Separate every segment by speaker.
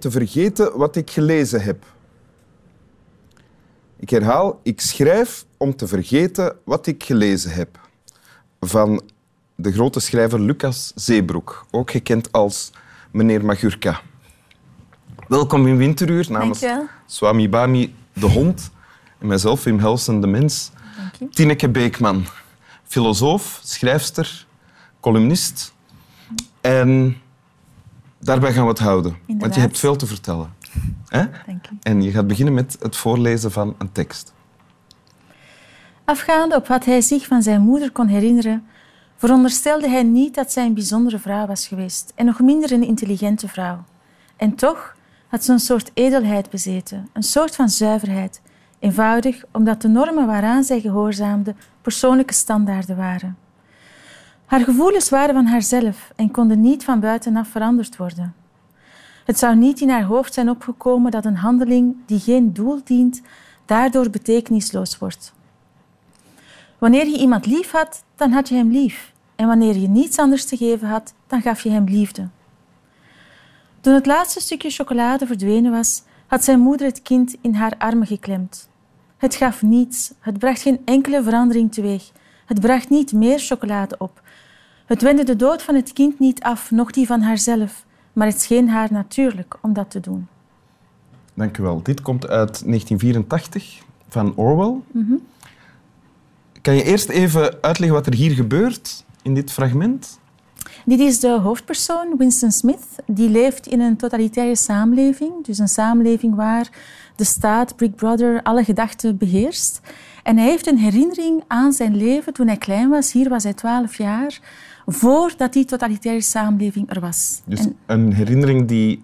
Speaker 1: te vergeten wat ik gelezen heb. Ik herhaal, ik schrijf om te vergeten wat ik gelezen heb. Van de grote schrijver Lucas Zeebroek, ook gekend als meneer Magurka. Welkom in Winteruur namens. Swami Bami de hond en mijzelf, Wim Helsen de mens. Tineke Beekman, filosoof, schrijfster, columnist. En daarbij gaan we het houden, want je hebt veel te vertellen. Hè? En je gaat beginnen met het voorlezen van een tekst.
Speaker 2: Afgaande op wat hij zich van zijn moeder kon herinneren, veronderstelde hij niet dat zij een bijzondere vrouw was geweest en nog minder een intelligente vrouw. En toch had ze een soort edelheid bezeten, een soort van zuiverheid, eenvoudig omdat de normen waaraan zij gehoorzaamde persoonlijke standaarden waren. Haar gevoelens waren van haarzelf en konden niet van buitenaf veranderd worden. Het zou niet in haar hoofd zijn opgekomen dat een handeling die geen doel dient, daardoor betekenisloos wordt. Wanneer je iemand lief had, dan had je hem lief. En wanneer je niets anders te geven had, dan gaf je hem liefde. Toen het laatste stukje chocolade verdwenen was, had zijn moeder het kind in haar armen geklemd. Het gaf niets, het bracht geen enkele verandering teweeg. Het bracht niet meer chocolade op. Het wendde de dood van het kind niet af, noch die van haarzelf, maar het scheen haar natuurlijk om dat te doen.
Speaker 1: Dank u wel. Dit komt uit 1984 van Orwell. Kan je eerst even uitleggen wat er hier gebeurt in dit fragment?
Speaker 2: Dit is de hoofdpersoon, Winston Smith. Die leeft in een totalitaire samenleving. Dus een samenleving waar de staat, Big Brother, alle gedachten beheerst. En hij heeft een herinnering aan zijn leven toen hij klein was. Hier was hij 12 jaar, voordat die totalitaire samenleving er was.
Speaker 1: Dus
Speaker 2: En
Speaker 1: een herinnering die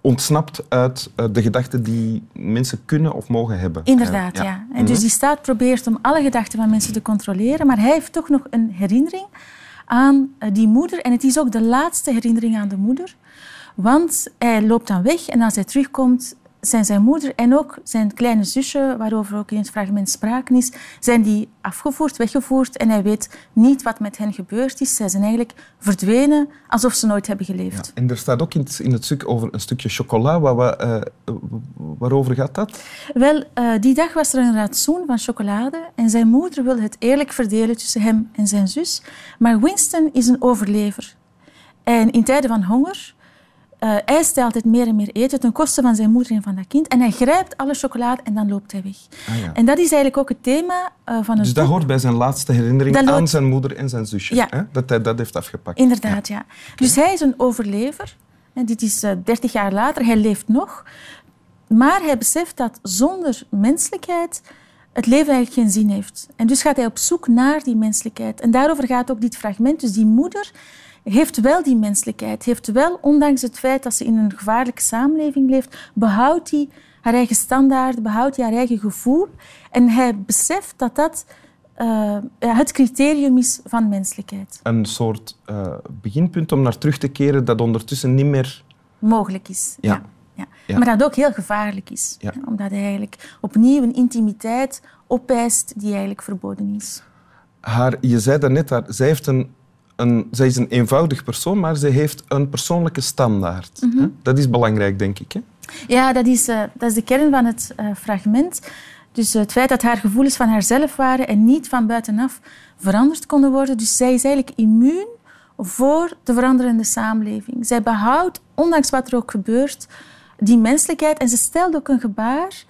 Speaker 1: ontsnapt uit eh, de gedachten die mensen kunnen of mogen hebben.
Speaker 2: Inderdaad, ja. En dus die staat probeert om alle gedachten van mensen te controleren, maar hij heeft toch nog een herinnering aan eh, die moeder. En het is ook de laatste herinnering aan de moeder. Want hij loopt dan weg en als hij terugkomt, zijn zijn moeder en ook zijn kleine zusje, waarover ook in het fragment sprake is, zijn die afgevoerd, weggevoerd en hij weet niet wat met hen gebeurd is. Zij zijn eigenlijk verdwenen alsof ze nooit hebben geleefd.
Speaker 1: Ja, en er staat ook in het, in het stuk over een stukje chocola. Waar, eh, waarover gaat dat?
Speaker 2: Wel, eh, die dag was er een ratsoen van chocolade en zijn moeder wilde het eerlijk verdelen tussen hem en zijn zus. Maar Winston is een overlever. En in tijden van honger eh eist hij altijd meer en meer eten ten koste van zijn moeder en van dat kind. En hij grijpt alle chocolade en dan loopt hij weg.
Speaker 1: Ah, ja.
Speaker 2: En dat is eigenlijk ook het thema eh, van het
Speaker 1: Dus dat
Speaker 2: boek.
Speaker 1: hoort bij zijn laatste herinnering
Speaker 2: Dat
Speaker 1: aan zijn moeder en zijn zusje.
Speaker 2: Ja.
Speaker 1: Hè? Dat hij dat heeft afgepakt.
Speaker 2: Inderdaad, ja. Dus hij is een overlever. En dit is eh, 30 jaar later. Hij leeft nog. Maar hij beseft dat zonder menselijkheid het leven eigenlijk geen zin heeft. En dus gaat hij op zoek naar die menselijkheid. En daarover gaat ook dit fragment. Dus die moeder heeft wel die menselijkheid. Heeft wel, ondanks het feit dat ze in een gevaarlijke samenleving leeft, behoudt hij haar eigen standaard, behoudt hij haar eigen gevoel. En hij beseft dat dat eh, het criterium is van menselijkheid.
Speaker 1: Een soort eh, beginpunt om naar terug te keren dat ondertussen niet meer...
Speaker 2: mogelijk is.
Speaker 1: Ja.
Speaker 2: Ja. Ja.
Speaker 1: Ja.
Speaker 2: Maar dat ook heel gevaarlijk is. Omdat hij eigenlijk opnieuw een intimiteit opeist die eigenlijk verboden is.
Speaker 1: Haar, je zei daarnet, haar, zij, heeft een, een, zij is een eenvoudig persoon, maar ze heeft een persoonlijke standaard.
Speaker 2: Mhm.
Speaker 1: Dat is belangrijk, denk ik. Hè?
Speaker 2: Ja, dat is, eh, dat is de kern van het eh, fragment. Dus het feit dat haar gevoelens van haarzelf waren en niet van buitenaf veranderd konden worden. Dus zij is eigenlijk immuun voor de veranderende samenleving. Zij behoudt, ondanks wat er ook gebeurt, die menselijkheid. En ze stelt ook een gebaar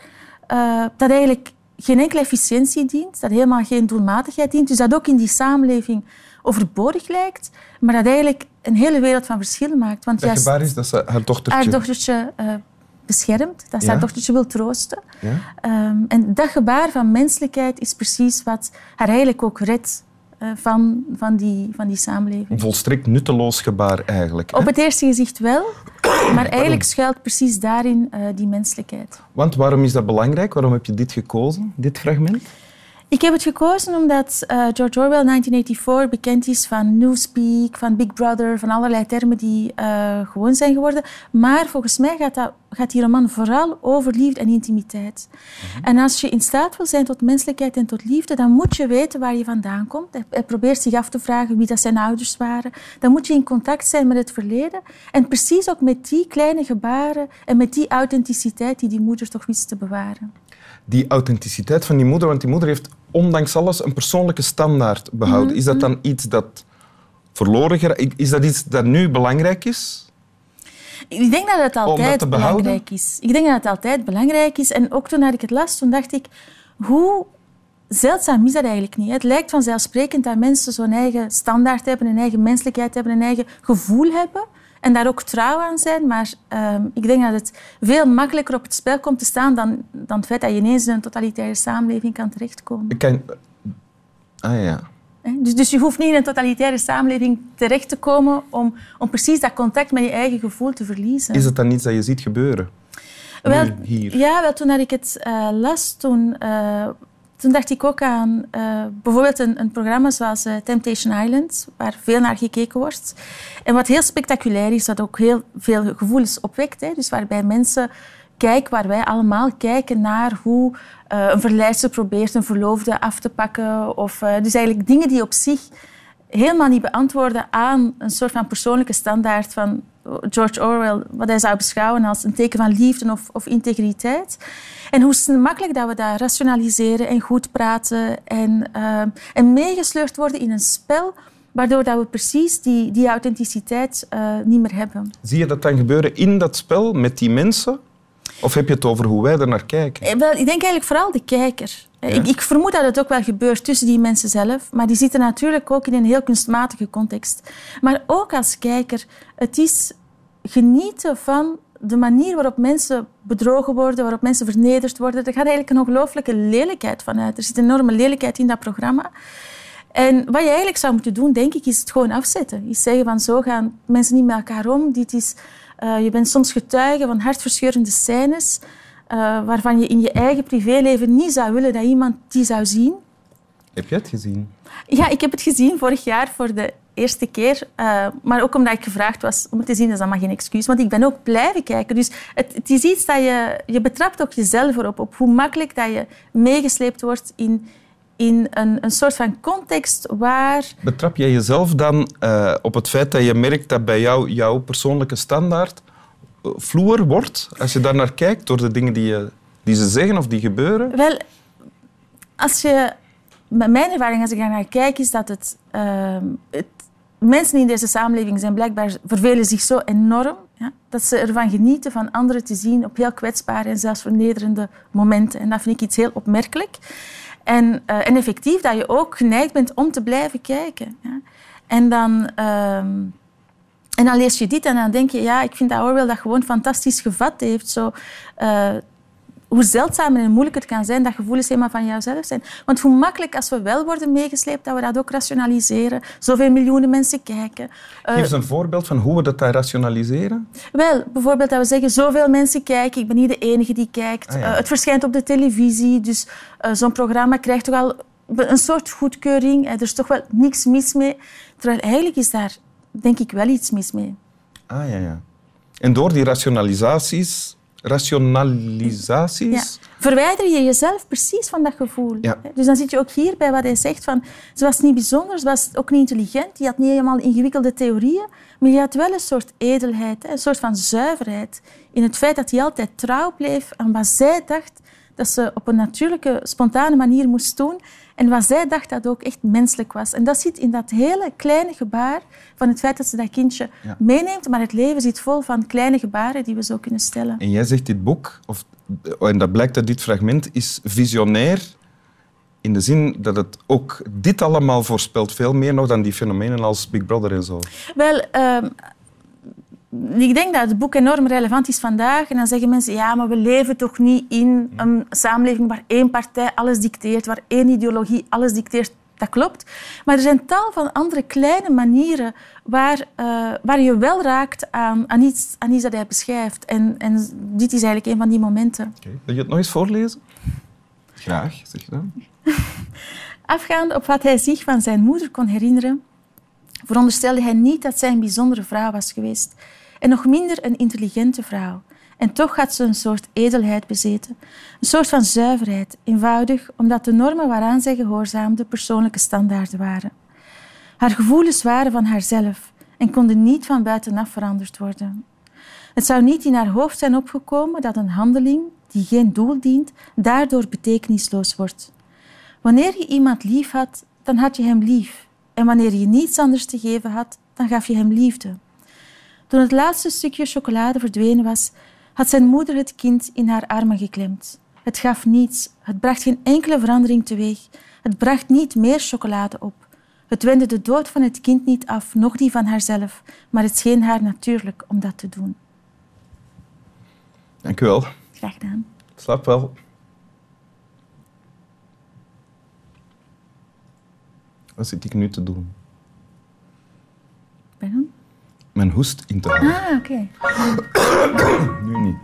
Speaker 2: eh, dat eigenlijk geen enkele efficiëntie dient, dat helemaal geen doelmatigheid dient. Dus dat ook in die samenleving overbodig lijkt, maar dat eigenlijk een hele wereld van verschil maakt. Want
Speaker 1: Het
Speaker 2: juist
Speaker 1: gebaar is dat ze haar dochtertje...
Speaker 2: haar dochtertje eh, beschermt, dat ze
Speaker 1: Ja.
Speaker 2: haar dochtertje wil troosten.
Speaker 1: Ja?
Speaker 2: Ehm, en dat gebaar van menselijkheid is precies wat haar eigenlijk ook redt eh, van, van, die, van die samenleving.
Speaker 1: Een volstrekt nutteloos gebaar eigenlijk. hè?
Speaker 2: Op het eerste gezicht wel, maar eigenlijk schuilt precies daarin eh, die menselijkheid.
Speaker 1: Want waarom is dat belangrijk? Waarom heb je dit gekozen, dit fragment?
Speaker 2: Ik heb het gekozen omdat uh, George Orwell 1984 bekend is van Newspeak, van Big Brother, van allerlei termen die uh, gewoon zijn geworden. Maar volgens mij gaat, dat, gaat die roman vooral over liefde en intimiteit. Mhm. En als je in staat wil zijn tot menselijkheid en tot liefde, dan moet je weten waar je vandaan komt. Hij probeert zich af te vragen wie dat zijn ouders waren. Dan moet je in contact zijn met het verleden. En precies ook met die kleine gebaren en met die authenticiteit die die moeder toch wist te bewaren
Speaker 1: die authenticiteit van die moeder, want die moeder heeft ondanks alles een persoonlijke standaard behouden. Mhm, is dat dan mhm. iets dat verloren geraakt? Is dat iets dat nu belangrijk is?
Speaker 2: Ik denk dat het altijd belangrijk is. Ik denk dat het altijd belangrijk is. En ook toen ik het las, toen dacht ik, hoe zeldzaam is dat eigenlijk niet. Het lijkt vanzelfsprekend dat mensen zo'n eigen standaard hebben, een eigen menselijkheid hebben, een eigen gevoel hebben en daar ook trouw aan zijn. Maar ehm, ik denk dat het veel makkelijker op het spel komt te staan dan, dan het feit dat je ineens in een totalitaire samenleving kan terechtkomen.
Speaker 1: Ik kan... Ah ja.
Speaker 2: Dus, dus je hoeft niet in een totalitaire samenleving terecht te komen om, om precies dat contact met je eigen gevoel te verliezen.
Speaker 1: Is het dan iets dat je ziet gebeuren?
Speaker 2: Wel, hier? Ja, wel, toen ik het uh, las, toen uh, toen dacht ik ook aan uh, bijvoorbeeld een, een, programma zoals uh, Temptation Island, waar veel naar gekeken wordt. En wat heel spectaculair is, dat ook heel veel gevoelens opwekt. Hè. Dus waarbij mensen kijken, waar wij allemaal kijken naar hoe uh, een verleidster probeert een verloofde af te pakken. Of, dus eigenlijk dingen die op zich helemaal niet beantwoorden aan een soort van persoonlijke standaard van George Orwell, wat hij zou beschouwen als een teken van liefde of, of integriteit. En hoe makkelijk dat we dat rationaliseren en goed praten en, uh, en meegesleurd worden in een spel waardoor dat we precies die, die authenticiteit uh, niet meer hebben.
Speaker 1: Zie je dat dan gebeuren in dat spel met die mensen? Of heb je het over hoe wij er naar kijken?
Speaker 2: Eh, wel, ik denk eigenlijk vooral de kijker. Ik, ik, vermoed dat het ook wel gebeurt tussen die mensen zelf, maar die zitten natuurlijk ook in een heel kunstmatige context. Maar ook als kijker, het is genieten van de manier waarop mensen bedrogen worden, waarop mensen vernederd worden. Er gaat eigenlijk een ongelooflijke lelijkheid van uit. Er zit een enorme lelijkheid in dat programma. En wat je eigenlijk zou moeten doen, denk ik, is het gewoon afzetten. Is zeggen van zo gaan mensen niet met elkaar om. Dit is, uh, je bent soms getuige van hartverscheurende scènes uh, waarvan je in je eigen privéleven niet zou willen dat iemand die zou zien.
Speaker 1: Heb je het gezien?
Speaker 2: Ja, ik heb het gezien vorig jaar voor de eerste keer. Uh, maar ook omdat ik gevraagd was om het te zien, is dat maar geen excuus. Want ik ben ook blijven kijken. Dus het, het is iets dat je... Je betrapt ook jezelf erop, op hoe makkelijk dat je meegesleept wordt in, in een, een soort van context waar...
Speaker 1: Betrap jij jezelf dan uh, op het feit dat je merkt dat bij jou jouw persoonlijke standaard eh, vloer wordt, als je daar naar kijkt, door de dingen die, je, die ze zeggen of die gebeuren?
Speaker 2: Wel, als je... Mijn ervaring als ik daar naar kijk, is dat het, uh, het mensen in deze samenleving zijn blijkbaar vervelen zich zo enorm ja, dat ze ervan genieten van anderen te zien op heel kwetsbare en zelfs vernederende momenten. En dat vind ik iets heel opmerkelijk. En, en effectief dat je ook geneigd bent om te blijven kijken. Ja. En dan... Uh, en dan lees je dit en dan denk je, ja, ik vind dat Orwell dat gewoon fantastisch gevat heeft. Zo, uh, hoe zeldzaam en moeilijk het kan zijn dat gevoelens helemaal van jouzelf zijn. Want hoe makkelijk als we wel worden meegesleept, dat we dat ook rationaliseren. Zoveel miljoenen mensen kijken.
Speaker 1: Geef eens een voorbeeld van hoe we dat daar rationaliseren.
Speaker 2: Wel, bijvoorbeeld dat we zeggen, zoveel mensen kijken, ik ben niet de enige die kijkt. Ah, eh, het verschijnt op de televisie, dus uh, zo'n programma krijgt toch al een soort goedkeuring. Er is toch wel niks mis mee. Terwijl eigenlijk is daar, denk ik, wel iets mis mee.
Speaker 1: Ah, ja, ja. En door die rationalisaties rationalisaties. Ja.
Speaker 2: Verwijder je jezelf precies van dat gevoel. Ja. Dus dan zit je ook hier bij wat hij zegt van... Ze was niet bijzonder, ze was ook niet intelligent, die had niet helemaal ingewikkelde theorieën, maar die had wel een soort edelheid, een soort van zuiverheid in het feit dat hij altijd trouw bleef aan wat zij dacht dat ze op een natuurlijke, spontane manier moest doen. En wat zij dacht dat ook echt menselijk was. En dat zit in dat hele kleine gebaar van het feit dat ze dat kindje meeneemt. Maar het leven zit vol van kleine gebaren die we zo kunnen stellen.
Speaker 1: En jij zegt dit boek, of, en dat blijkt uit dit fragment, is visionair in de zin dat het ook dit allemaal voorspelt, veel meer nog dan die fenomenen als Big Brother en zo.
Speaker 2: Wel, uh, ik denk dat het boek enorm relevant is vandaag. En dan zeggen mensen, ja, maar we leven toch niet in een samenleving waar één partij alles dicteert, waar één ideologie alles dicteert. Dat klopt. Maar er zijn tal van andere kleine manieren waar, uh, waar je wel raakt aan, aan, iets, aan iets dat hij beschrijft. En, en dit is eigenlijk een van die momenten.
Speaker 1: Okay. Wil je het nog eens voorlezen? Graag, zeg dan.
Speaker 2: Afgaande op wat hij zich van zijn moeder kon herinneren, veronderstelde hij niet dat zij een bijzondere vrouw was geweest en nog minder een intelligente vrouw. En toch had ze een soort edelheid bezeten, een soort van zuiverheid, eenvoudig omdat de normen waaraan zij gehoorzaamde persoonlijke standaarden waren. Haar gevoelens waren van haarzelf en konden niet van buitenaf veranderd worden. Het zou niet in haar hoofd zijn opgekomen dat een handeling die geen doel dient, daardoor betekenisloos wordt. Wanneer je iemand lief had, dan had je hem lief. En wanneer je niets anders te geven had, dan gaf je hem liefde. Toen het laatste stukje chocolade verdwenen was, had zijn moeder het kind in haar armen geklemd. Het gaf niets, het bracht geen enkele verandering teweeg, het bracht niet meer chocolade op. Het wendde de dood van het kind niet af, noch die van haarzelf, maar het scheen haar natuurlijk om dat te doen.
Speaker 1: Dank u wel.
Speaker 2: Graag gedaan.
Speaker 1: Slaap wel. Wat zit ik nu te doen?
Speaker 2: Ben
Speaker 1: Mijn hoest in te houden.
Speaker 2: Ah, oké.
Speaker 1: Nu niet.